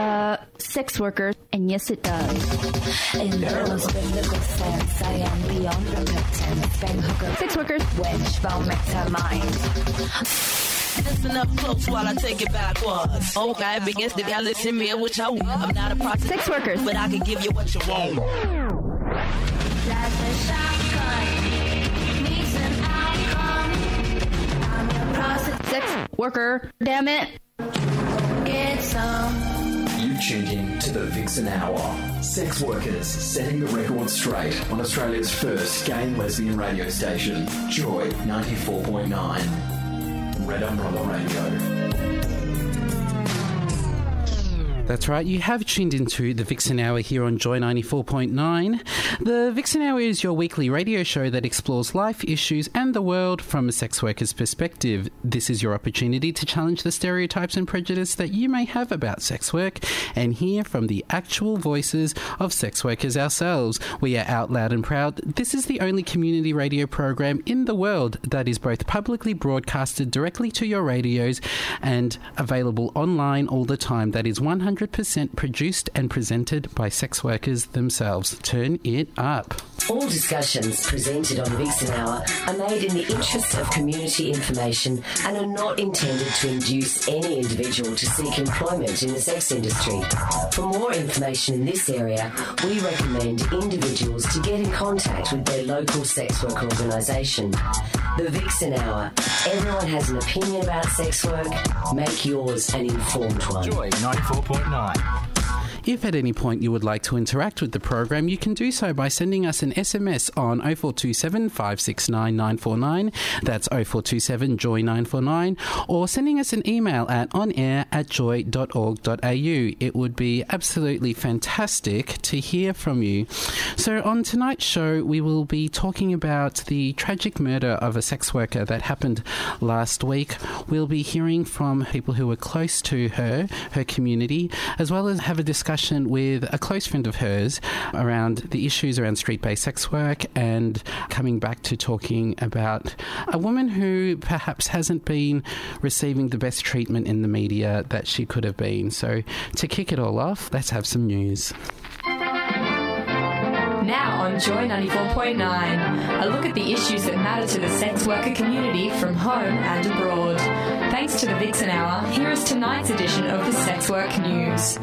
Uh, sex worker, and yes, it does. In those biblical sense, I am beyond the pretense. Bang hooker, Sex workers, wench, vomit her mind. Listen up close while I take it backwards. Okay, begins to y'all listen me what you want. I'm not a prostitute, sex workers, but I can give you what you want. That's a shotgun. Needs an outcome. I'm your prostitute. sex worker, damn it. Get some. Tuned in to the Vixen Hour. Sex workers setting the record straight on Australia's first gay and lesbian radio station, Joy 94.9. Red Umbrella Radio. That's right, you have tuned into the Vixen Hour here on Joy 94.9. The Vixen Hour is your weekly radio show that explores life issues and the world from a sex worker's perspective. This is your opportunity to challenge the stereotypes and prejudice that you may have about sex work and hear from the actual voices of sex workers ourselves. We are out loud and proud. This is the only community radio program in the world that is both publicly broadcasted directly to your radios and available online all the time. That is 100% produced and presented by sex workers themselves. Turn it up. All discussions presented on Vixen Hour are made in the interests of community information and are not intended to induce any individual to seek employment in the sex industry. For more information in this area, we recommend individuals to get in contact with their local sex work organisation. The Vixen Hour. Everyone has an opinion about sex work. Make yours an informed one. Joy 94.9. If at any point you would like to interact with the program, you can do so by sending us an SMS on 0427 569 949. That's 0427 Joy 949. Or sending us an email at onair at joy.org.au. It would be absolutely fantastic to hear from you. So, on tonight's show, we will be talking about the tragic murder of a sex worker that happened last week. We'll be hearing from people who were close to her, her community, as well as have a discussion with a close friend of hers around the issues around street based sex work and coming back to talking about a woman who perhaps hasn't been receiving the best treatment in the media that she could have been. So, to kick it all off, let's have some news. Now on Joy 94.9, a look at the issues that matter to the sex worker community from home and abroad. Thanks to the Vixen Hour, here is tonight's edition of the Sex Work News.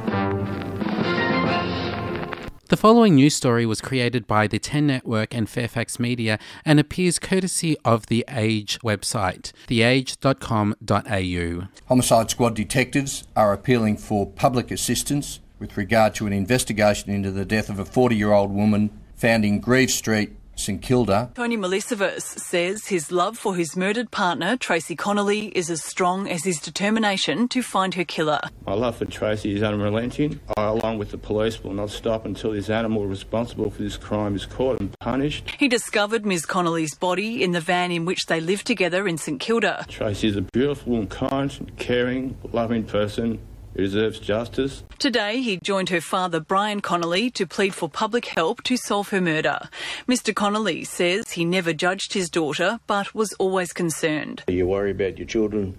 The following news story was created by the 10 Network and Fairfax Media and appears courtesy of the Age website, theage.com.au. Homicide Squad detectives are appealing for public assistance with regard to an investigation into the death of a 40 year old woman found in Greeves Street, St Kilda. Tony Melisevers says his love for his murdered partner, Tracy Connelly, is as strong as his determination to find her killer. My love for Tracy is unrelenting. I, along with the police, will not stop until this animal responsible for this crime is caught and punished. He discovered Ms. Connelly's body in the van in which they lived together in St Kilda. Tracy is a beautiful and kind, caring, loving person who deserves justice. Today, he joined her father, Brian Connelly, to plead for public help to solve her murder. Mr. Connelly says he never judged his daughter, but was always concerned. You worry about your children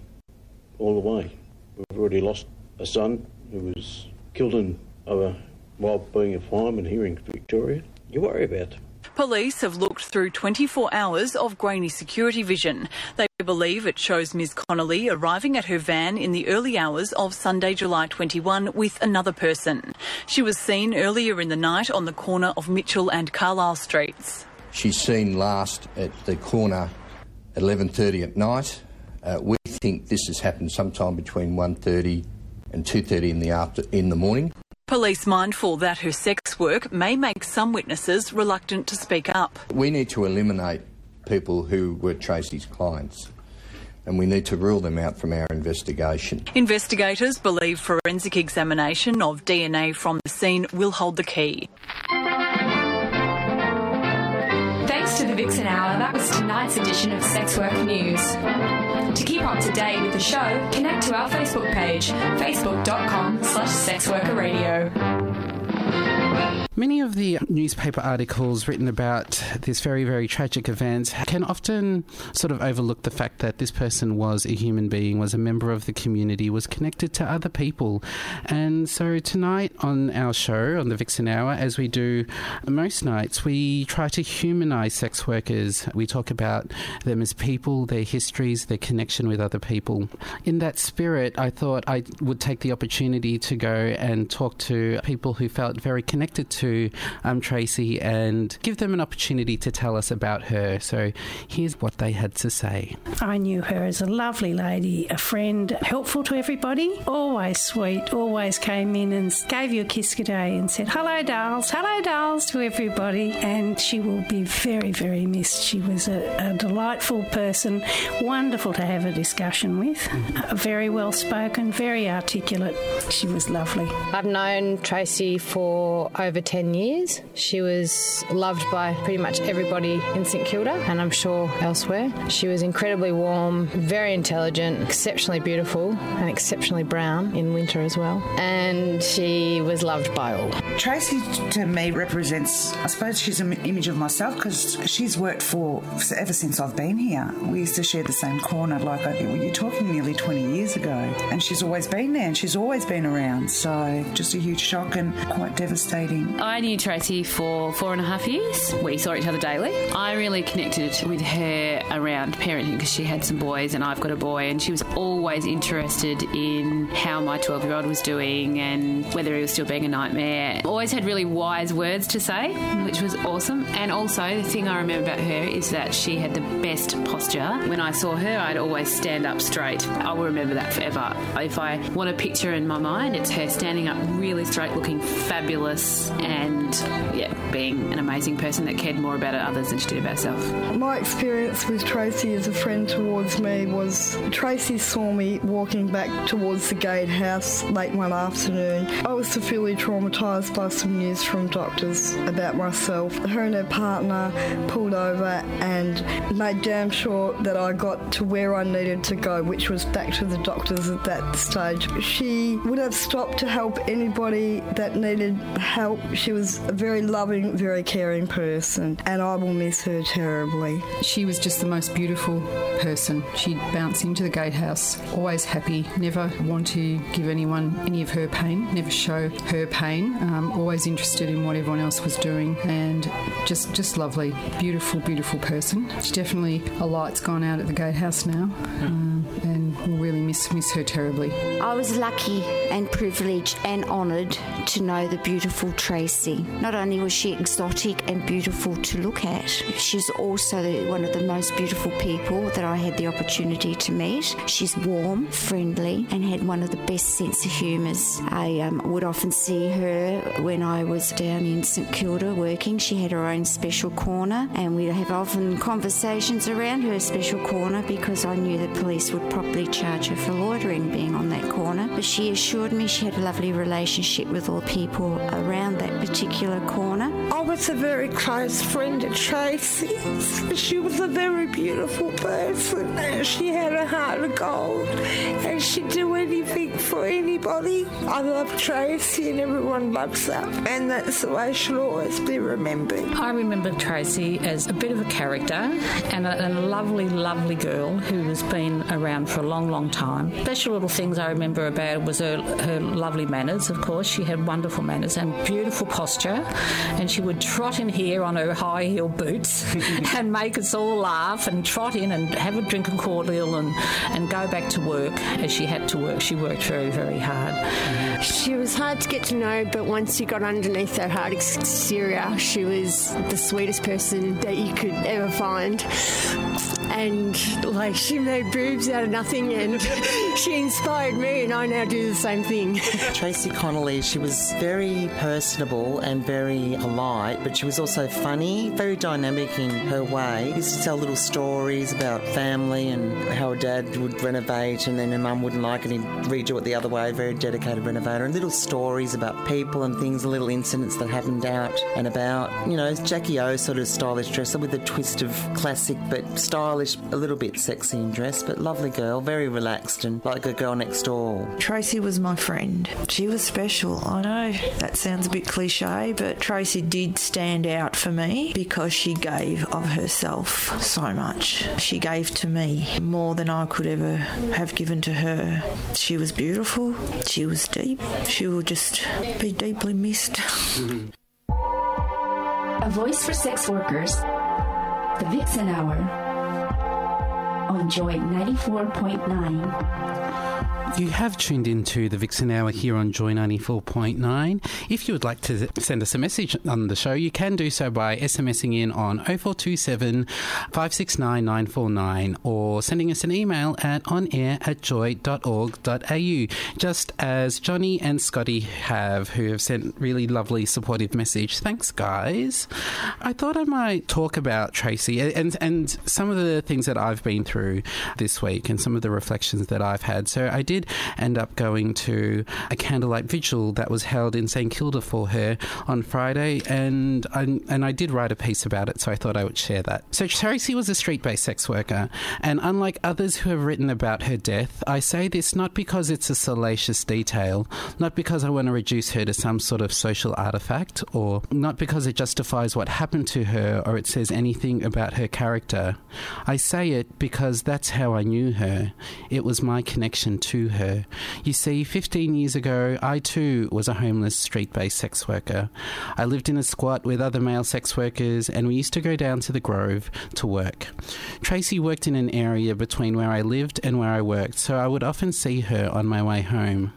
all the way. We've already lost a son who was killed in over while being a fireman here in Victoria. You worry about them. Police have looked through 24 hours of grainy security vision. They believe it shows Ms. Connelly arriving at her van in the early hours of Sunday, July 21, with another person. She was seen earlier in the night on the corner of Mitchell and Carlisle Streets. She's seen last at the corner at 11.30 at night. Uh, we think this has happened sometime between 1.30 and 2.30 in the, after, in the morning. Police mindful that her sex work may make some witnesses reluctant to speak up. We need to eliminate people who were Tracy's clients. and we need to rule them out from our investigation. Investigators believe forensic examination of DNA from the scene will hold the key. Vixen Hour, that was tonight's edition of Sex Work News. To keep up to date with the show, connect to our Facebook page, facebook.com slash sexworkerradio. Many of the newspaper articles written about this very, very tragic event can often sort of overlook the fact that this person was a human being, was a member of the community, was connected to other people. And so tonight on our show, on the Vixen Hour, as we do most nights, we try to humanise sex workers. We talk about them as people, their histories, their connection with other people. In that spirit, I thought I would take the opportunity to go and talk to people who felt very connected to um, Tracy and give them an opportunity to tell us about her. So here's what they had to say. I knew her as a lovely lady, a friend, helpful to everybody, always sweet, always came in and gave you a kiss good day and said, Hello, dolls, hello, dolls to everybody. And she will be very, very missed. She was a, a delightful person, wonderful to have a discussion with, uh, very well spoken, very articulate. She was lovely. I've known Tracy for over 10 years. She was loved by pretty much everybody in St Kilda and I'm sure elsewhere. She was incredibly warm, very intelligent, exceptionally beautiful, and exceptionally brown in winter as well. And she was loved by all. Tracy to me represents, I suppose she's an image of myself because she's worked for ever since I've been here. We used to share the same corner, like I you're talking nearly 20 years ago, and she's always been there and she's always been around. So just a huge shock and quite devastating. I knew Tracy for four and a half years. We saw each other daily. I really connected with her around parenting because she had some boys and I've got a boy, and she was always interested in how my 12 year old was doing and whether he was still being a nightmare. Always had really wise words to say, which was awesome. And also, the thing I remember about her is that she had the best posture. When I saw her, I'd always stand up straight. I will remember that forever. If I want a picture in my mind, it's her standing up really straight, looking fabulous, and yeah, being an amazing person that cared more about others than she did about herself. My experience with Tracy as a friend towards me was Tracy saw me walking back towards the gatehouse late one afternoon. I was severely traumatised by some news from doctors about myself. Her and her partner pulled over and made damn sure that I got to where I needed to go, which was back to the doctors at that stage. She would have stopped to help anybody that needed help. She was a very loving, very caring person, and I will miss her terribly. She was just the most beautiful person. She'd bounce into the gatehouse, always happy, never want to give anyone any of her pain, never show her pain, um, always interested in what everyone else was doing, and just just lovely, beautiful, beautiful person. She definitely a light's gone out at the gatehouse now, um, and we'll really miss miss her terribly. I was lucky and privileged and honoured to know the beautiful Tracy. Not only was she exotic and beautiful to look at, she's also one of the most beautiful people that I had the opportunity to meet. She's warm, friendly, and had one of the best sense of humours. I um, would often see her when I was down in St Kilda working. She had her own special corner, and we'd have often conversations around her special corner because I knew the police would probably charge her for loitering being on that corner. But she assured me she had a lovely relationship with all people around that particular corner. I was a very close friend of Tracy's. She was a very beautiful person she had a heart of gold and she'd do anything for anybody. I love Tracy and everyone loves her and that's the way she'll always be remembered. I remember Tracy as a bit of a character and a, a lovely, lovely girl who has been around for a long, long time. Special little things I remember about was her, her lovely manners, of course. She had wonderful manners and beautiful posture, and she would trot in here on her high heel boots and make us all laugh and trot in and have a drink of cordial and, and go back to work as she had to work. She worked very, very hard. She was hard to get to know, but once you got underneath that hard exterior, she was the sweetest person that you could ever find. And like she made boobs out of nothing, and she inspired me, and I now do the same thing. Tracy Connelly, she was very personable and very alive. But she was also funny, very dynamic in her way. She Used to tell little stories about family and how her dad would renovate and then her mum wouldn't like it, and he'd redo it the other way, very dedicated renovator, and little stories about people and things, little incidents that happened out and about. You know, Jackie O sort of stylish dresser with a twist of classic but stylish, a little bit sexy in dress, but lovely girl, very relaxed and like a girl next door. Tracy was my friend. She was special. I know that sounds a bit cliche, but Tracy did stand out for me because she gave of herself so much. She gave to me more than I could ever have given to her. She was beautiful. She was deep. She will just be deeply missed. A voice for sex workers. The Vixen Hour. On Joy 94.9. You have tuned into the Vixen Hour here on Joy 94.9. If you would like to send us a message on the show, you can do so by SMSing in on 0427 569 949 or sending us an email at onair at joy.org.au, just as Johnny and Scotty have, who have sent really lovely supportive message. Thanks, guys. I thought I might talk about Tracy and, and some of the things that I've been through this week and some of the reflections that I've had. So I did end up going to a candlelight vigil that was held in St Kilda for her on Friday, and I, and I did write a piece about it, so I thought I would share that. So Tracy was a street-based sex worker, and unlike others who have written about her death, I say this not because it's a salacious detail, not because I want to reduce her to some sort of social artifact, or not because it justifies what happened to her or it says anything about her character. I say it because that's how I knew her. It was my connection to her. You see, 15 years ago, I too was a homeless street based sex worker. I lived in a squat with other male sex workers, and we used to go down to the Grove to work. Tracy worked in an area between where I lived and where I worked, so I would often see her on my way home.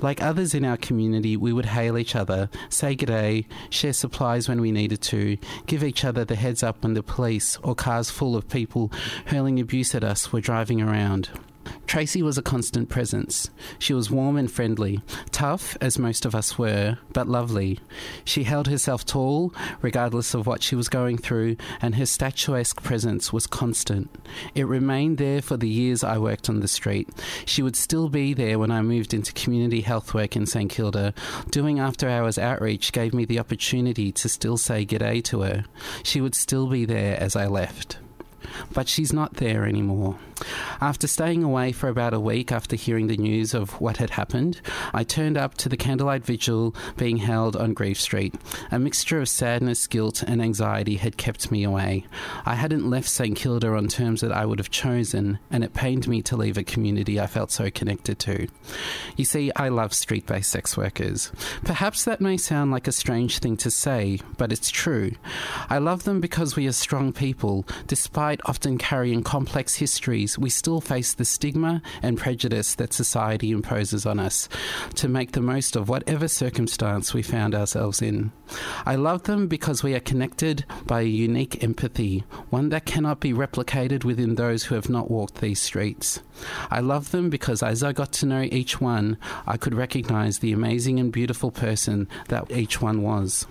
Like others in our community, we would hail each other, say g'day, share supplies when we needed to, give each other the heads up when the police or cars full of people hurling abuse at us were driving around. Tracy was a constant presence. She was warm and friendly, tough, as most of us were, but lovely. She held herself tall, regardless of what she was going through, and her statuesque presence was constant. It remained there for the years I worked on the street. She would still be there when I moved into community health work in St Kilda. Doing after hours outreach gave me the opportunity to still say g'day to her. She would still be there as I left but she's not there anymore. After staying away for about a week after hearing the news of what had happened, I turned up to the candlelight vigil being held on Greeves Street. A mixture of sadness, guilt, and anxiety had kept me away. I hadn't left St Kilda on terms that I would have chosen, and it pained me to leave a community I felt so connected to. You see, I love street based sex workers. Perhaps that may sound like a strange thing to say, but it's true. I love them because we are strong people, despite often carrying complex histories, we still face the stigma and prejudice that society imposes on us to make the most of whatever circumstance we found ourselves in. I love them because we are connected by a unique empathy, one that cannot be replicated within those who have not walked these streets. I love them because as I got to know each one, I could recognize the amazing and beautiful person that each one was.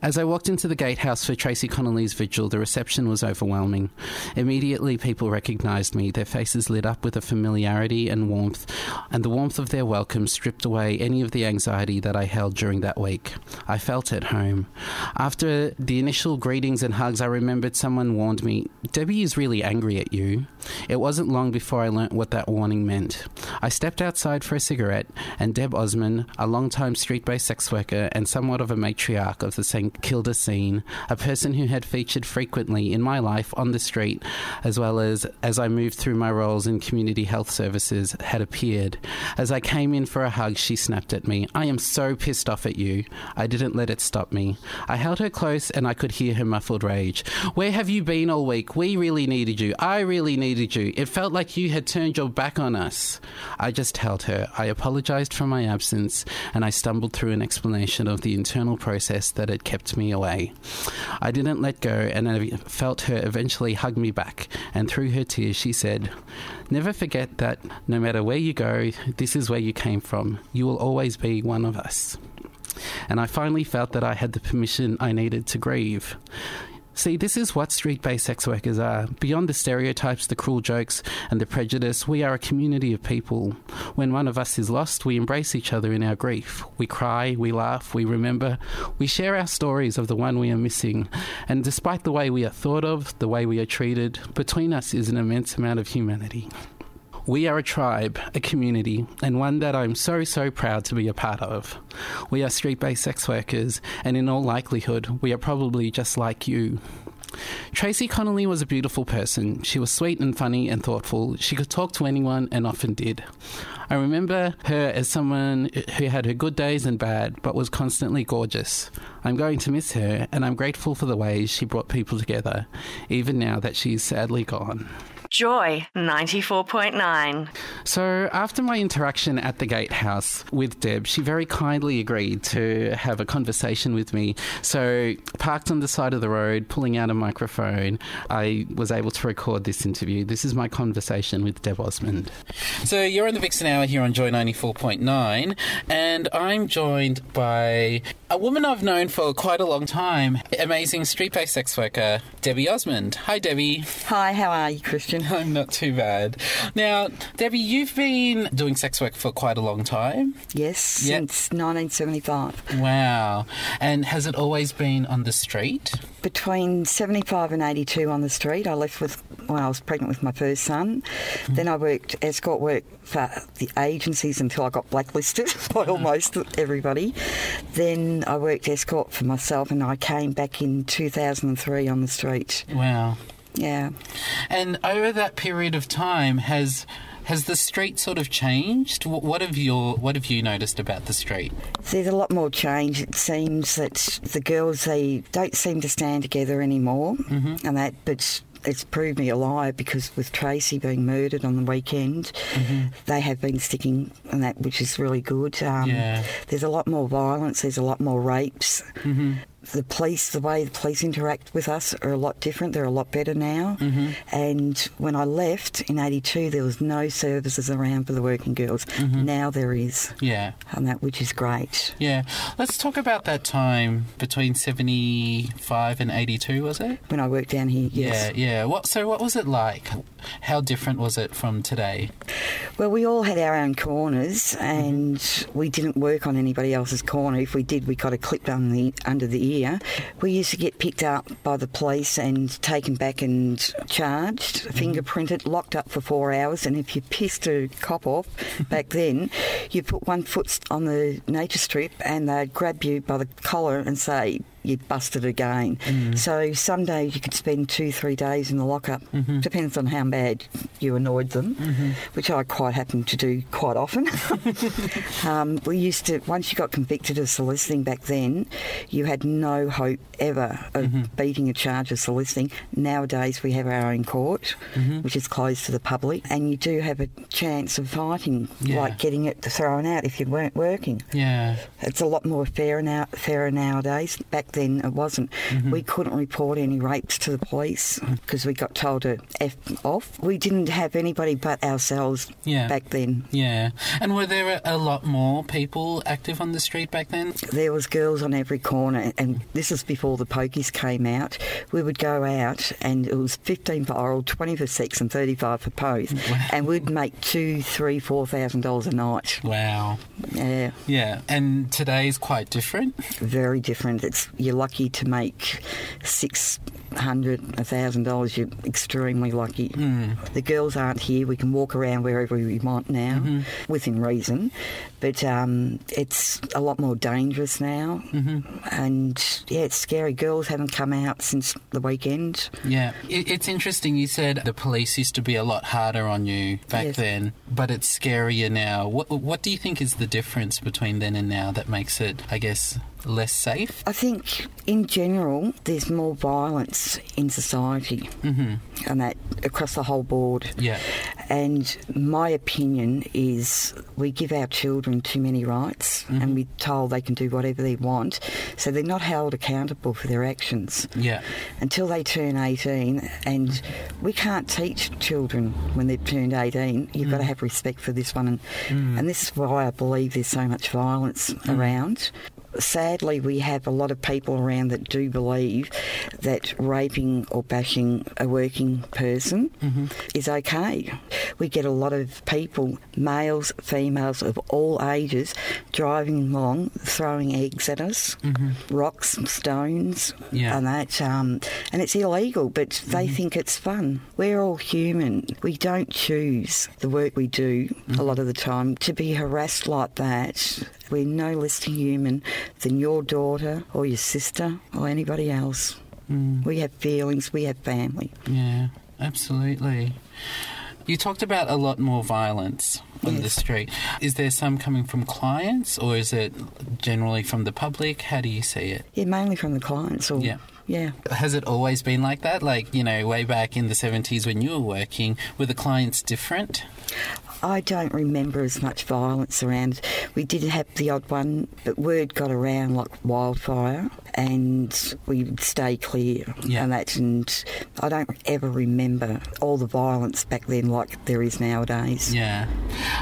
As I walked into the gatehouse for Tracy Connelly's vigil, the reception was overwhelming. Immediately, people recognised me, their faces lit up with a familiarity and warmth, and the warmth of their welcome stripped away any of the anxiety that I held during that week. I felt at home. After the initial greetings and hugs, I remembered someone warned me, Debbie is really angry at you. It wasn't long before I learnt what that warning meant. I stepped outside for a cigarette, and Deb Osmond, a long-time street-based sex worker and somewhat of a matriarch of the St Kilda scene, a person who had featured frequently in my life on the street, as well as as I moved through my roles in community health services, had appeared. As I came in for a hug, she snapped at me. I am so pissed off at you. I didn't let it stop me. I held her close and I could hear her muffled rage. Where have you been all week? We really needed you. I really needed you. It felt like you had turned your back on us. I just held her. I apologized for my absence and I stumbled through an explanation of the internal process that had kept me away. I didn't let go and I felt her eventually hug me back. And through her tears, she said, Never forget that no matter where you go, this is where you came from. You will always be one of us. and I finally felt that I had the permission I needed to grieve. See, this is what street based sex workers are. Beyond the stereotypes, the cruel jokes, and the prejudice, we are a community of people. When one of us is lost, we embrace each other in our grief. We cry, we laugh, we remember, we share our stories of the one we are missing. And despite the way we are thought of, the way we are treated, between us is an immense amount of humanity. We are a tribe, a community, and one that I'm so, so proud to be a part of. We are street based sex workers, and in all likelihood, we are probably just like you. Tracy Connelly was a beautiful person. She was sweet and funny and thoughtful. She could talk to anyone and often did. I remember her as someone who had her good days and bad, but was constantly gorgeous. I'm going to miss her, and I'm grateful for the ways she brought people together, even now that she is sadly gone. Joy 94.9. So, after my interaction at the gatehouse with Deb, she very kindly agreed to have a conversation with me. So, parked on the side of the road, pulling out a microphone, I was able to record this interview. This is my conversation with Deb Osmond. So, you're on the Vixen Hour here on Joy 94.9, and I'm joined by a woman I've known for quite a long time, amazing street based sex worker, Debbie Osmond. Hi, Debbie. Hi, how are you, Christian? I'm not too bad. Now, Debbie, you've been doing sex work for quite a long time. Yes, Yep. since 1975. Wow. And has it always been on the street? Between 75 and 82 on the street. I left with when I was pregnant with my first son. Mm-hmm. Then I worked escort work for the agencies until I got blacklisted by almost everybody. Then I worked escort for myself and I came back in 2003 on the street. Wow. Yeah. And over that period of time, has has the street sort of changed? Wh- What have your What have you noticed about the street? There's a lot more change. It seems that the girls they don't seem to stand together anymore, Mhm. and that but. It's proved me a lie because with Tracy being murdered on the weekend, Mm-hmm. they have been sticking and that, which is really good. Um, Yeah. There's a lot more violence. There's a lot more rapes. Mm-hmm. The police, the way the police interact with us, are a lot different. They're a lot better now. Mhm. And when I left in '82, there was no services around for the working girls. Mhm. Now there is, Yeah. and that which is great. Yeah. Let's talk about that time between seventy five and eighty two. Was it? when I worked down here. Yes. Yeah. Yeah. What? So what was it like? How different was it from today? Well, we all had our own corners, and we didn't work on anybody else's corner. If we did, we got a clip under the under the ear. We used to get picked up by the police and taken back and charged, mm-hmm. fingerprinted, locked up for four hours. And if you pissed a cop off back then, you put one foot on the nature strip, and they'd grab you by the collar and say. You busted again. So some days you could spend two, three days in the lockup. Depends on how bad you annoyed them, which I quite happen to do quite often. um, we used to, once you got convicted of soliciting back then, you had no hope ever of beating a charge of soliciting. Nowadays we have our own court, Mhm. which is closed to the public, and you do have a chance of fighting, Yeah. like getting it thrown out if you weren't working. Yeah. It's a lot more fair now, fairer nowadays. Back then, it wasn't. Mm-hmm. We couldn't report any rapes to the police because we got told to f off. We didn't have anybody but ourselves Yeah. back then. Yeah. And were there a, lot more people active on the street back then? There was girls on every corner, and this is before the pokies came out. We would go out, and it was fifteen for oral, twenty for sex, and thirty-five for both, and we'd make two, three, four thousand dollars a night. Wow. Yeah. Yeah. And today's quite different. very different. It's you're lucky to make six hundred, a thousand dollars. You're extremely lucky. Mm. The girls aren't here. We can walk around wherever we want now, mm-hmm. within reason. But um, it's a lot more dangerous now, mm-hmm. and yeah, it's scary. Girls haven't come out since the weekend. Yeah, it, it's interesting. You said the police used to be a lot harder on you back Yes. then, but it's scarier now. What What do you think is the difference between then and now that makes it, I guess, less safe? I think, in general, there's more violence in society, Mm-hmm. and that across the whole board. Yeah. And my opinion is we give our children too many rights Mm-hmm. and we're told they can do whatever they want. So they're not held accountable for their actions Yeah. until they turn 18. And we can't teach children when they've turned 18, you've got to have respect for this one. And, Mm. and this is why I believe there's so much violence around. Sadly, we have a lot of people around that do believe that raping or bashing a working person mm-hmm. is okay. We get a lot of people, males, females of all ages, driving along, throwing eggs at us, mm-hmm. rocks, stones, Yeah. and that. Um, and it's illegal, but they mm-hmm. think it's fun. We're all human. We don't choose the work we do a lot of the time to be harassed like that. We're no less human than your daughter or your sister or anybody else. Mm. We have feelings, we have family. Yeah, absolutely. You talked about a lot more violence on the street. Is there some coming from clients or is it generally from the public? How do you see it? Yeah, mainly from the clients. Or, Yeah. Yeah. Has it always been like that? Like, you know, way back in the 70s when you were working, were the clients different? I don't remember as much violence around. We did have the odd one, but word got around like wildfire, and we would stay clear and that. And I don't ever remember all the violence back then like there is nowadays. Yeah.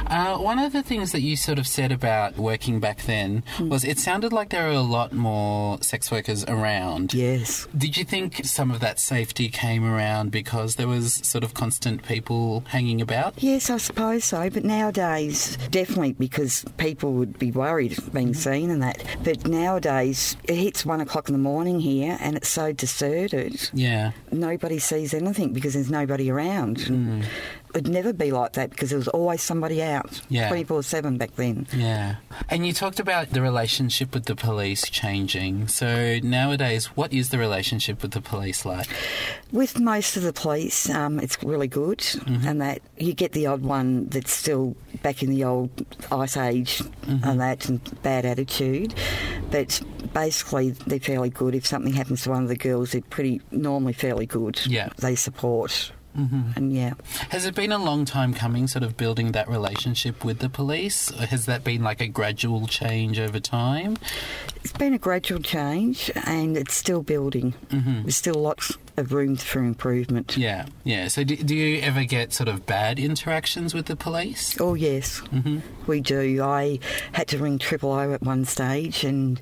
Uh, one of the things that you sort of said about working back then was it sounded like there were a lot more sex workers around. Yes. Did you think some of that safety came around because there was sort of constant people hanging about? Yes, I suppose so. But nowadays, definitely because people would be worried being seen and that. But nowadays, it hits one o'clock in the morning here and it's so deserted. Yeah. Nobody sees anything because there's nobody around. And It'd never be like that because there was always somebody out Yeah. 24 7 back then. Yeah. And you talked about the relationship with the police changing. So nowadays, what is the relationship with the police like? With most of the police, um, it's really good, and that you get the odd one that's still back in the old ice age and that, and bad attitude. But basically, they're fairly good. If something happens to one of the girls, they're pretty normally fairly good. Yeah. they support, and yeah. Has it been a long time coming, sort of building that relationship with the police? Or has that been like a gradual change over time? It's been a gradual change, and it's still building. There's still lots of room for improvement. Yeah, yeah. So do, do you ever get sort of bad interactions with the police? Oh yes, mm-hmm. we do. I had to ring Triple O at one stage, and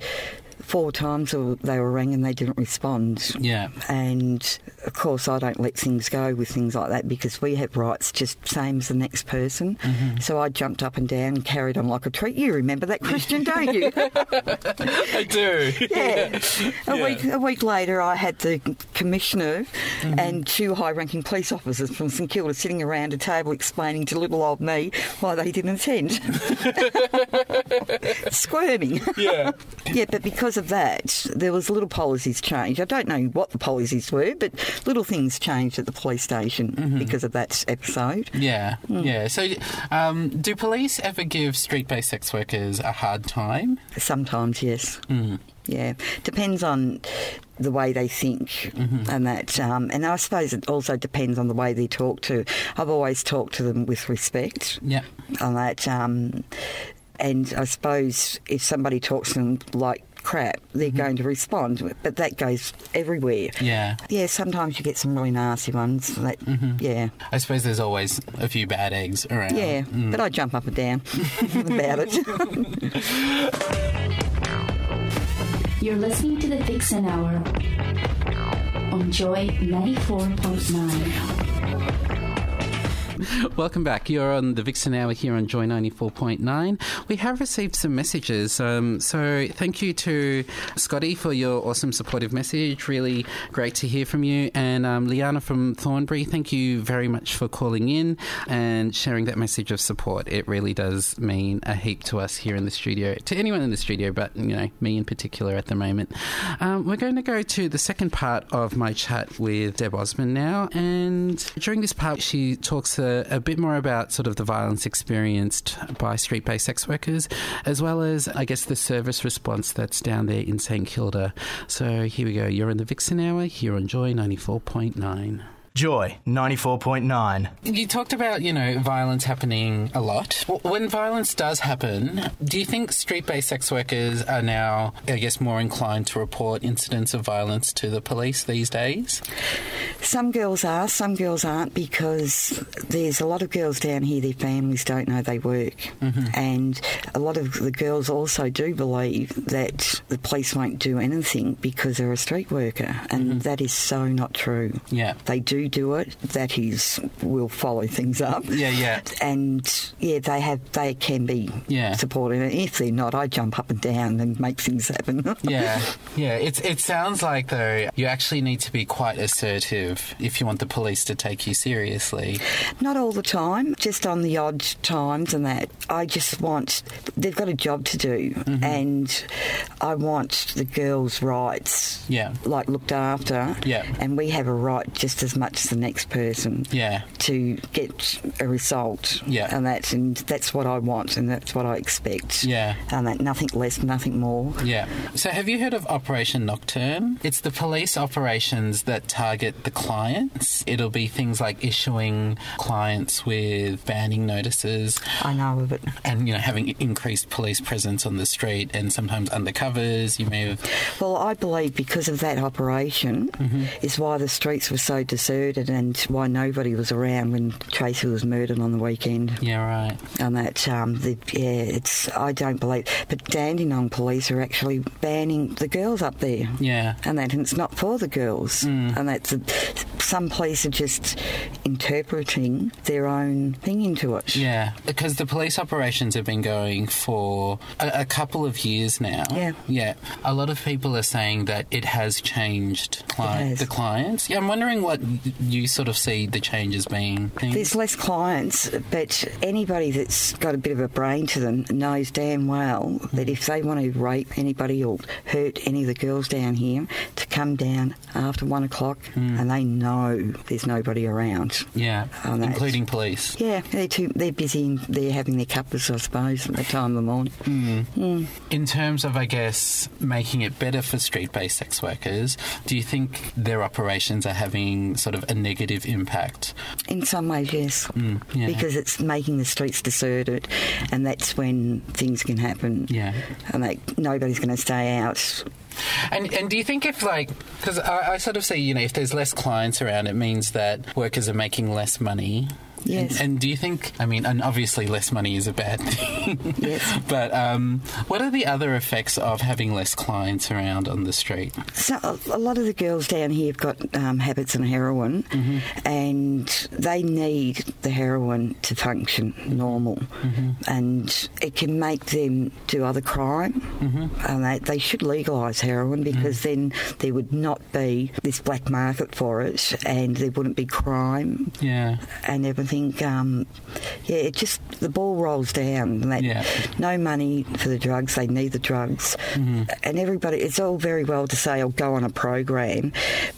four times they were rang and they didn't respond. Yeah. And of course, I don't let things go with things like that because we have rights just same as the next person. Mm-hmm. So I jumped up and down and carried on like a treat. You remember that, Christian, don't you? I do. Yeah. A Yeah. week a week later, I had the commissioner Mm-hmm. and two high-ranking police officers from St Kilda sitting around a table explaining to little old me why they didn't attend, squirming. Yeah. yeah, but because of that, there was little policies change. I don't know what the policies were, but little things changed at the police station Mm-hmm. because of that episode. Yeah, Mm. yeah. So, um, do police ever give street-based sex workers a hard time? Sometimes, yes. Mm. Yeah, depends on the way they think and that. Um, and I suppose it also depends on the way they talk to. I've always talked to them with respect. Yeah. On that. Um, and I suppose if somebody talks to them like crap, they're going to respond. But that goes everywhere. Yeah. Yeah, sometimes you get some really nasty ones. That, Yeah. I suppose there's always a few bad eggs around. Yeah, Mm. but I jump up and down about it. You're listening to the Vixen Hour on Joy 94.9. Welcome back. You're on the Vixen Hour here on Joy 94.9. We have received some messages. Um, so thank you to Scotty for your awesome supportive message. Really great to hear from you. And um, Liana from Thornbury, thank you very much for calling in and sharing that message of support. It really does mean a heap to us here in the studio, to anyone in the studio, but, you know, me in particular at the moment. Um, we're going to go to the second part of my chat with Deb Osmond now. And during this part, she talks a, a bit more about sort of the violence experienced by street based sex workers, as well as, I guess, the service response that's down there in St Kilda. So here we go. You're in the Vixen Hour here on Joy 94.9. Joy 94.9. You talked about, you know, violence happening a lot. When violence does happen, do you think street based sex workers are now, I guess, more inclined to report incidents of violence to the police these days? Some girls are, some girls aren't, because there's a lot of girls down here, their families don't know they work. And a lot of the girls also do believe that the police won't do anything because they're a street worker, and that is so not true. Mm-hmm. Yeah. They do do it. that is, will follow things up. Yeah, yeah. And yeah, they have. They can be Yeah. supportive. And if they're not, I jump up and down and make things happen. Yeah, yeah. It's it sounds like though you actually need to be quite assertive if you want the police to take you seriously. Not all the time, just on the odd times and that. I just want, they've got a job to do Mm-hmm. and I want the girls' rights, Yeah. like looked after. Yeah. And we have a right just as much as the next person Yeah. to get a result. Yeah. And that's, and that's what I want and that's what I expect. Yeah. And that nothing less, nothing more. Yeah. So have you heard of Operation Nocturne? It's the police operations that target the clients. It'll be things like issuing clients with banning notices. I know of it. And, you know, having increased police presence on the street and sometimes undercovers. You may have. Well, I believe because of that operation Mm-hmm. is why the streets were so deserted and why nobody was around when Tracy was murdered on the weekend. Yeah, right. And that, um, the, yeah, it's, I don't believe. But Dandenong police are actually banning the girls up there. Yeah. And that, and it's not for the girls. Mm. And that's, some police are just interpreting their own thing into it. Yeah, because the police operations have been going for a, a couple of years now. Yeah. Yeah. A lot of people are saying that it has changed cli- has. the clients. Yeah, I'm wondering what you sort of see the changes being. There's less clients, but anybody that's got a bit of a brain to them knows damn well that if they want to rape anybody or hurt any of the girls down here, to come down after one o'clock and they know there's nobody around. Yeah, Oh, including police. Yeah, they're too, they're busy. They're having their cuppers, I suppose, at the time of the morning. Mm. In terms of, I guess, making it better for street based sex workers, do you think their operations are having sort of a negative impact? In some ways, yes, Mm, yeah. because it's making the streets deserted, and that's when things can happen. Yeah. and like nobody's going to stay out. And and do you think if like because I, I sort of say you know if there's less clients around, it means that workers are making less money. Yes. And, and do you think? I mean, and obviously less money is a bad thing. Yes. But um, what are the other effects of having less clients around on the street? So a lot of the girls down here have got um, habits and heroin, Mm-hmm. and they need the heroin to function normal, Mm-hmm. and it can make them do other crime. Mm-hmm. And they, they should legalise heroin because then there would not be this black market for it, and there wouldn't be crime Yeah. and everything. Um, yeah, it just the ball rolls down. That Yeah. no money for the drugs. They need the drugs, and everybody. It's all very well to say, "I'll go on a program,"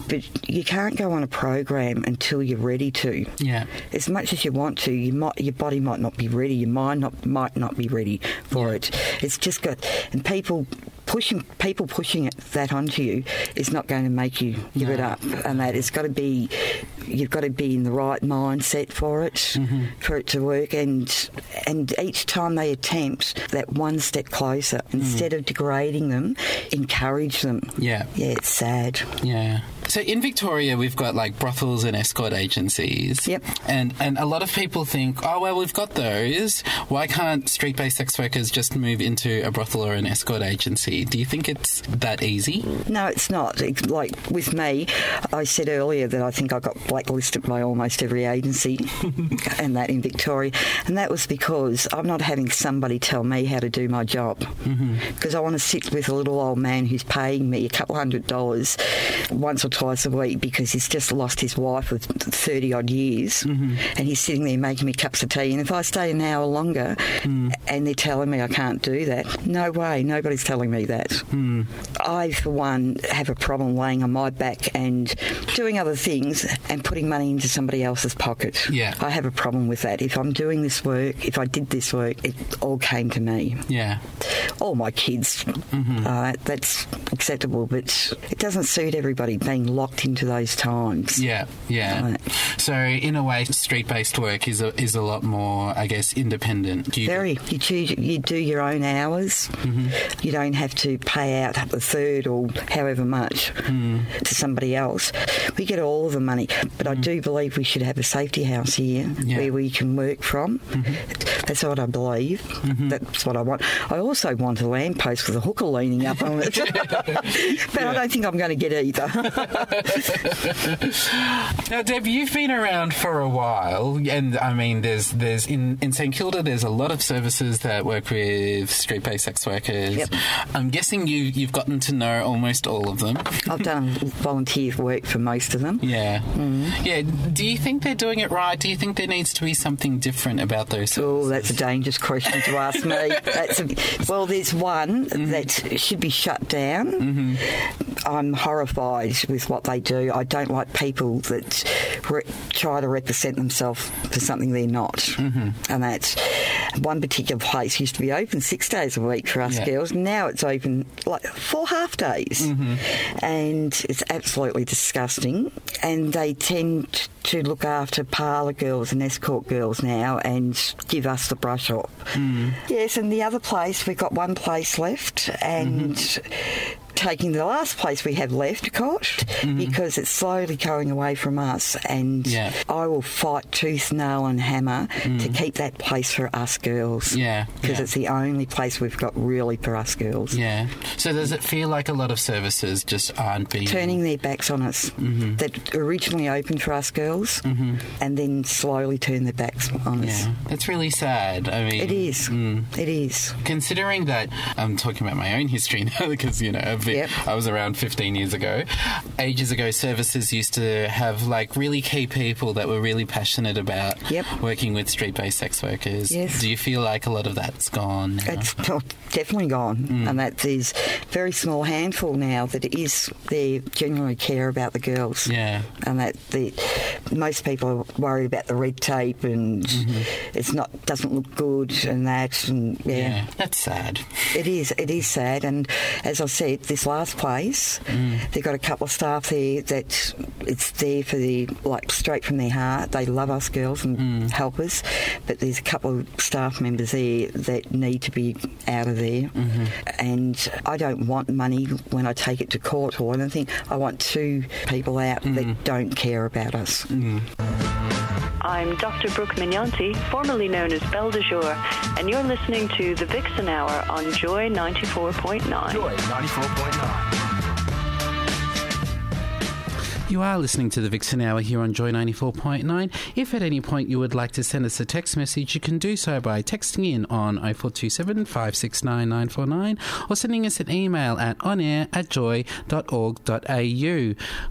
but you can't go on a program until you're ready to. Yeah. As much as you want to, you might your body might not be ready. Your mind not might not be ready for it. It's just got and people. Pushing people pushing it, that onto you is not going to make you give it up, and that it's got to be you've got to be in the right mindset for it mm-hmm. for it to work. And and each time they attempt that one step closer mm. instead of degrading them encourage them. Yeah. yeah it's sad. Yeah. So in Victoria, we've got like brothels and escort agencies. Yep. And and a lot of people think, oh well, we've got those. Why can't street-based sex workers just move into a brothel or an escort agency? Do you think it's that easy? no it's not It's like with me I said earlier that I think I got blacklisted by almost every agency and that in Victoria and that was because I'm not having somebody tell me how to do my job mm-hmm. because I want to sit with a little old man who's paying me a couple hundred dollars once or twice a week because he's just lost his wife of 30 odd years mm-hmm. and he's sitting there making me cups of tea. And if I stay an hour longer mm. and they're telling me I can't do that no way nobody's telling me that. Mm. I for one have a problem laying on my back and doing other things and putting money into somebody else's pocket. Yeah. I have a problem with that. If I'm doing this work if I did this work it all came to me. Yeah. all my kids. Mm-hmm. Uh, that's acceptable, but it doesn't suit everybody being locked into those times. Yeah, yeah. So in a way, street-based work is a, is a lot more, I guess, independent. Do you Very. You choose. You do your own hours. Mm-hmm. You don't have to pay out a third or however much mm. to somebody else. We get all of the money, but I mm. do believe we should have a safety house here where we can work from. Mm-hmm. That's what I believe. Mm-hmm. That's what I want. I also want a lamppost with a hooker leaning up on it, but I don't think I'm going to get either. Now, Deb, you've been around for a while, and I mean, there's there's in, in St Kilda, there's a lot of services that work with street-based sex workers. I'm guessing you you've gotten to know almost all of them. I've done volunteer work for most of them. Yeah, mm. yeah. Do you think they're doing it right? Do you think there needs to be something different about those? Oh, that's a dangerous question to ask me. That's a, well, there's one mm-hmm. that should be shut down. Mm-hmm. I'm horrified with what they do. I don't like people that re- try to represent themselves for something they're not. Mm-hmm. And that's one particular place used to be open six days a week for us Yeah. girls. Now it's open like four half days, mm-hmm. and it's absolutely disgusting. And they tend to look after parlour girls and escort girls now, and give us the brush off. Mm. Yes, and the other place we've got one place left, and. Mm-hmm. Taking the last place we have left, Kosh, mm-hmm. because it's slowly going away from us, and Yeah. I will fight tooth, nail, and hammer to mm. keep that place for us girls. Yeah, because yeah. it's the only place we've got really for us girls. Yeah. So does it feel like a lot of services just aren't being Turning their backs on us. Mm-hmm. That originally opened for us girls, mm-hmm. and then slowly turn their backs on us. Yeah, it's really sad. I mean, It is. Mm. It is. Considering that I'm talking about my own history now, because you know I've been, I was around 15 years ago. Ages ago, services used to have like really key people that were really passionate about working with street-based sex workers. Yes. Do you feel like a lot of that's gone? Now? It's definitely gone, Mm. and that there's very small handful now that is they genuinely care about the girls. Yeah. and that the most people are worried about the red tape and it's not doesn't look good and that and yeah. Mm-hmm. Yeah, that's sad. It is. It is sad. And as I said, this last place, Mm. they've got a couple of staff there that it's there for the like straight from their heart. They love us girls and Mm. help us, but there's a couple of staff members there that need to be out of there. Mm-hmm. And I don't want money when I take it to court or anything. I want two people out Mm. that don't care about us. I'm Dr. Brooke Magnanti, formerly known as Belle de Jour, and you're listening to The Vixen Hour on Joy 94.9. Joy 94.9. You are listening to the Vixen Hour here on Joy 94.9. If at any point you would like to send us a text message, you can do so by texting in on 0427 569 949 or sending us an email at onair at joy.org.au.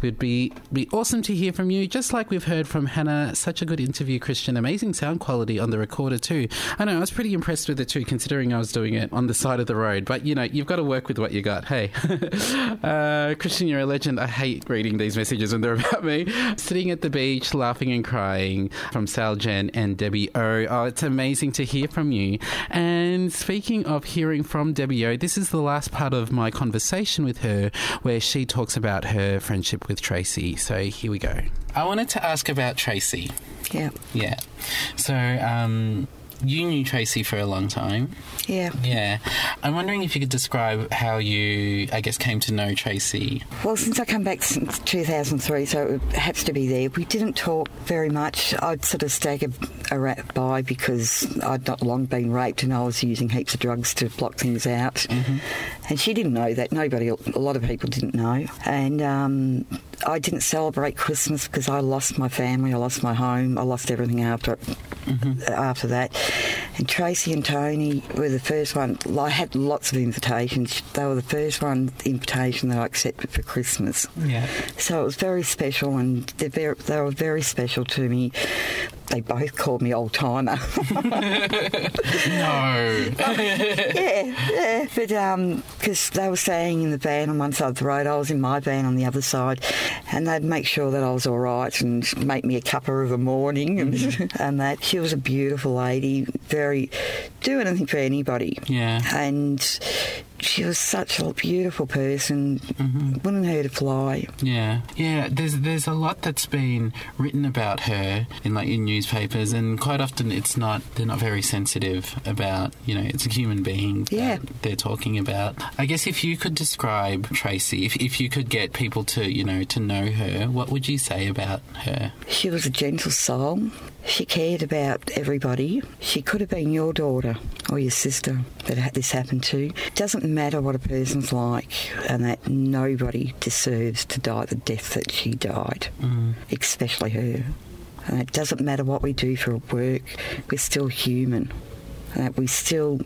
It'd be, be awesome to hear from you, just like we've heard from Hannah. Such a good interview, Christian. Amazing sound quality on the recorder, too. I know, I was pretty impressed with it, too, considering I was doing it on the side of the road. But, you know, you've got to work with what you got. Hey. uh, Christian, you're a legend. I hate reading these messages when they're about me. Sitting at the beach, laughing and crying from Sal Jen and Debbie O. Oh, it's amazing to hear from you. And speaking of hearing from Debbie O, this is the last part of my conversation with her where she talks about her friendship with Tracy. So here we go. I wanted to ask about Tracy. Yeah. Yeah. So, um, you knew Tracy for a long time. Yeah. Yeah. I'm wondering if you could describe how you, I guess, came to know Tracy. Well, since I come back since 2003, so it has to be there. We didn't talk very much. I'd sort of staggered a rat by because I'd not long been raped and I was using heaps of drugs to block things out. And she didn't know that. Nobody, a lot of people didn't know. And um, I didn't celebrate Christmas because I lost my family, I lost my home, I lost everything after after that. And Tracy and Tony were the first one. I had lots of invitations. They were the first one invitation that I accepted for Christmas. Yeah. So it was very special, and they were very special to me. They both called me old timer. no. yeah, yeah. But um, because they were staying in the van on one side of the road, I was in my van on the other side, and they'd make sure that I was all right and make me a cuppa of a morning and, mm-hmm. and that. She was a beautiful lady, very do anything for anybody. Yeah. And she was such a beautiful person. Mm-hmm. Wouldn't hurt a fly. Yeah, yeah. There's there's a lot that's been written about her in like in newspapers, and quite often it's not. They're not very sensitive about you know it's a human being. Yeah. that they're talking about. I guess if you could describe Tracy, if if you could get people to you know to know her, what would you say about her? She was a gentle soul. She cared about everybody. She could have been your daughter or your sister that this happened to. It Doesn't matter what a person's like, and that nobody deserves to die the death that she died, especially her. And it doesn't matter what we do for work, we're still human. And that we still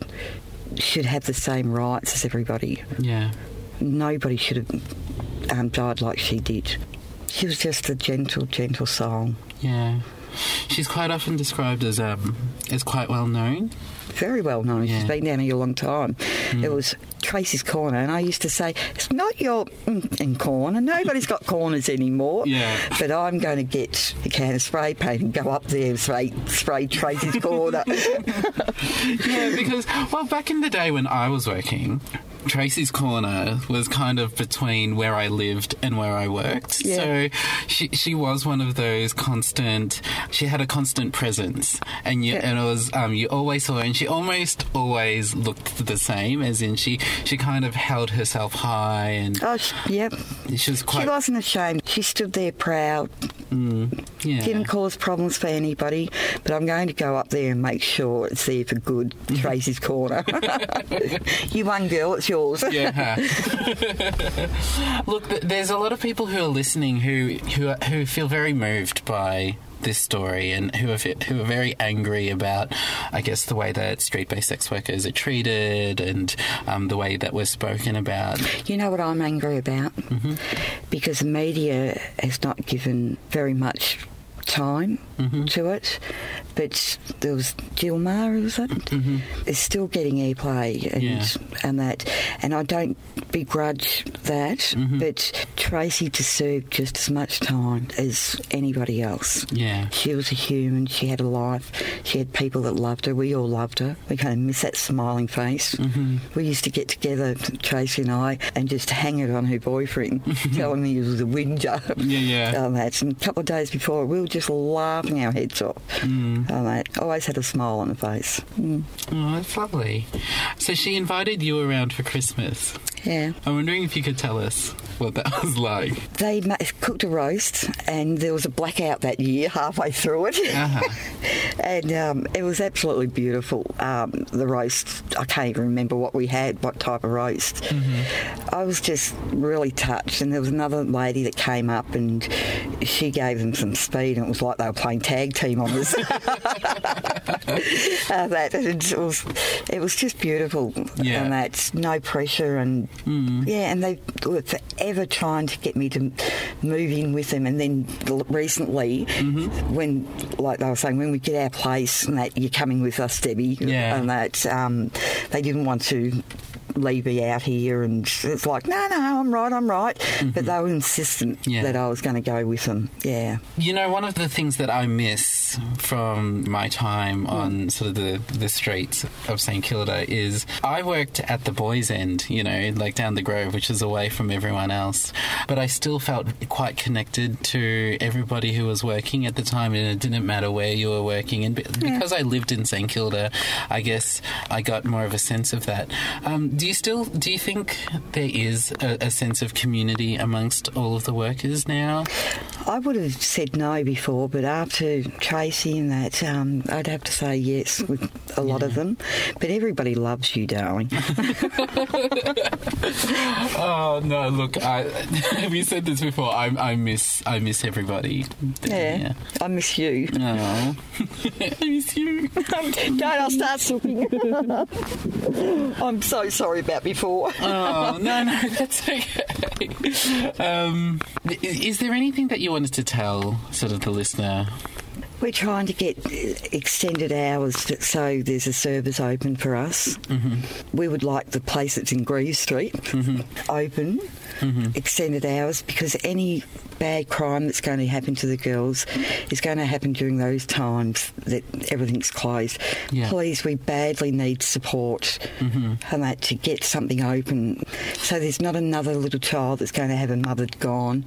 should have the same rights as everybody. Yeah. Nobody should have um, died like she did. She was just a gentle, gentle soul. Yeah. She's quite often described as um as quite well known. Very well known. She's been down here a long time. It was Tracy's Corner, and I used to say, it's not your mm, in corner. Nobody's got corners anymore. Yeah. But I'm going to get a can of spray paint and go up there and spray, spray Tracy's Corner. yeah, because well, back in the day when I was working, Tracy's Corner was kind of between where I lived and where I worked. Yeah. So she she was one of those constant. She had a constant presence, and you and it was um, you always saw her, and she almost always looked the same. As in, she she kind of held herself high, and oh, she, yep. she was quite. She wasn't ashamed. She stood there proud. Mm, yeah. Didn't cause problems for anybody, but I'm going to go up there and make sure it's there for good. Tracy's Corner. you won, girl. It's yours. Yeah. Look, there's a lot of people who are listening who who who feel very moved by this story and who are who are very angry about, I guess, the way that street-based sex workers are treated and um, the way that we're spoken about. You know what I'm angry about? Mm-hmm. Because the media has not given very much time Mm-hmm. to it. But there was Jill Meagher, was it? Mm-hmm. Is still getting airplay and Yeah. and that, and I don't begrudge that. Mm-hmm. But Tracy deserved just as much time as anybody else. Yeah. She was a human. She had a life. She had people that loved her. We all loved her. We kind of miss that smiling face. Mm-hmm. We used to get together, Tracy and I, and just hang it on her boyfriend, telling me he was a whinger. Yeah, yeah. That. And a couple of days before, we were just laughing our heads off. Mm. On that. Always had a smile on her face. Mm. Oh, that's lovely. So she invited you around for Christmas. Yeah. I'm wondering if you could tell us what that was like. They cooked a roast, and there was a blackout that year halfway through it. Uh-huh. and um, it was absolutely beautiful. Um, the roast, I can't even remember what we had, what type of roast. I was just really touched. And there was another lady that came up and she gave them some speed, and it was like they were playing tag team on us. uh, that it was, it was just beautiful. Yeah. And that's no pressure, and yeah, and they were forever trying to get me to move in with them. And then recently, when like they were saying, when we get our place, and that you're coming with us, Debbie, Yeah. and that um, they didn't want to leave me out here and it's like no no i'm right i'm right but they were insistent Yeah. that i was going to go with them yeah You know, one of the things that I miss from my time on sort of the, the streets of St Kilda is I worked at the boys' end, you know, like down the Grove, which is away from everyone else. But I still felt quite connected to everybody who was working at the time, and it didn't matter where you were working. And be- because I lived in St Kilda, I guess I got more of a sense of that. Um, do you still do you think there is a, a sense of community amongst all of the workers now? I would have said no before, but after Tracy and that, um, I'd have to say yes with a lot of them. But everybody loves you, darling. oh no! Look, I, have you said this before? I, I miss I miss everybody. yeah, I miss you. Oh, I miss you. Don't, I'll start soaking. I'm so sorry about before. Oh no, no, that's okay. Um, is there anything that you wanted to tell sort of the listener We're trying to get extended hours to, so there's a service open for us. Mm-hmm. We would like the place that's in Greeves Street open, extended hours, because any bad crime that's going to happen to the girls is going to happen during those times that everything's closed. Yeah. Please, we badly need support Mm-hmm. and that to get something open so there's not another little child that's going to have a mother gone.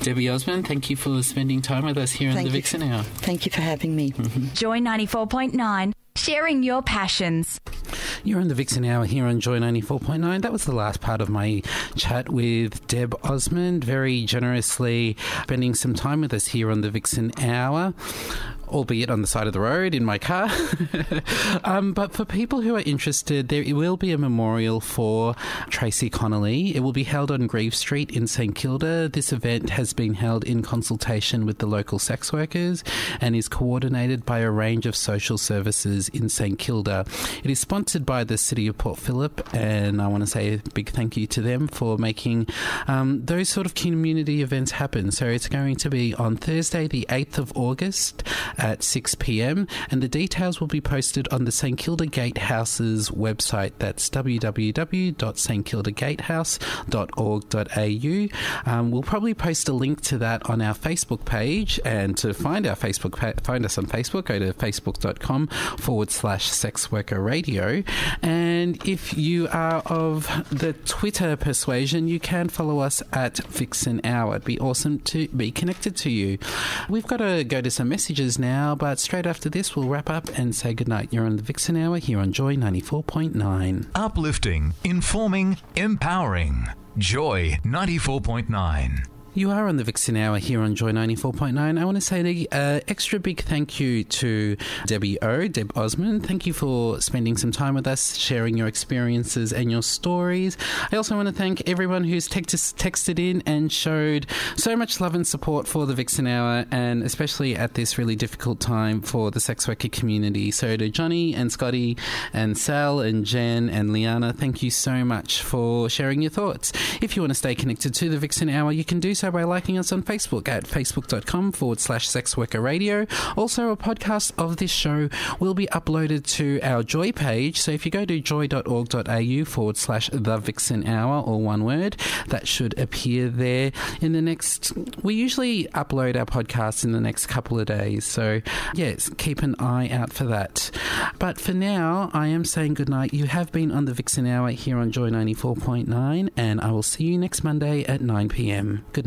Debbie Osmond, thank you for spending time with us here in the. Vixen Hour. Thank you for having me. Mm-hmm. Joy 94.9, sharing your passions. You're on the Vixen Hour here on Joy 94.9. That was the last part of my chat with Deb Osmond, very generously spending some time with us here on the Vixen Hour. Albeit on the side of the road in my car. um, but for people who are interested, there will be a memorial for Tracy Connelly. It will be held on Greeves Street in St Kilda. This event has been held in consultation with the local sex workers and is coordinated by a range of social services in St Kilda. It is sponsored by the City of Port Phillip, and I want to say a big thank you to them for making um, those sort of community events happen. So it's going to be on Thursday, the 8th of August at 6 pm, and the details will be posted on the St Kilda Gatehouse's website. That's www.stkildagatehouse.org.au. Um, we'll probably post a link to that on our Facebook page, and to find our Facebook pa- find us on Facebook, go to facebook.com forward slash sex worker radio. And if you are of the Twitter persuasion, you can follow us at Vixen Hour. It'd be awesome to be connected to you. We've got to go to some messages now, but straight after this, we'll wrap up and say goodnight. You're on the Vixen Hour here on Joy 94.9. Uplifting, informing, empowering. Joy 94.9. You are on the Vixen Hour here on Joy 94.9. I want to say an uh, extra big thank you to Debbie O, Deb Osmond. Thank you for spending some time with us, sharing your experiences and your stories. I also want to thank everyone who's text- texted in and showed so much love and support for the Vixen Hour, and especially at this really difficult time for the sex worker community. So to Johnny and Scotty and Sal and Jen and Liana, thank you so much for sharing your thoughts. If you want to stay connected to the Vixen Hour, you can do so by liking us on Facebook at facebook.com forward slash sex worker radio. Also, a podcast of this show will be uploaded to our Joy page. So if you go to joy.org.au forward slash the Vixen Hour, or one word, that should appear there in the next. We usually upload our podcasts in the next couple of days. So, yes, keep an eye out for that. But for now, I am saying goodnight. You have been on the Vixen Hour here on Joy 94.9, and I will see you next Monday at 9 pm. Good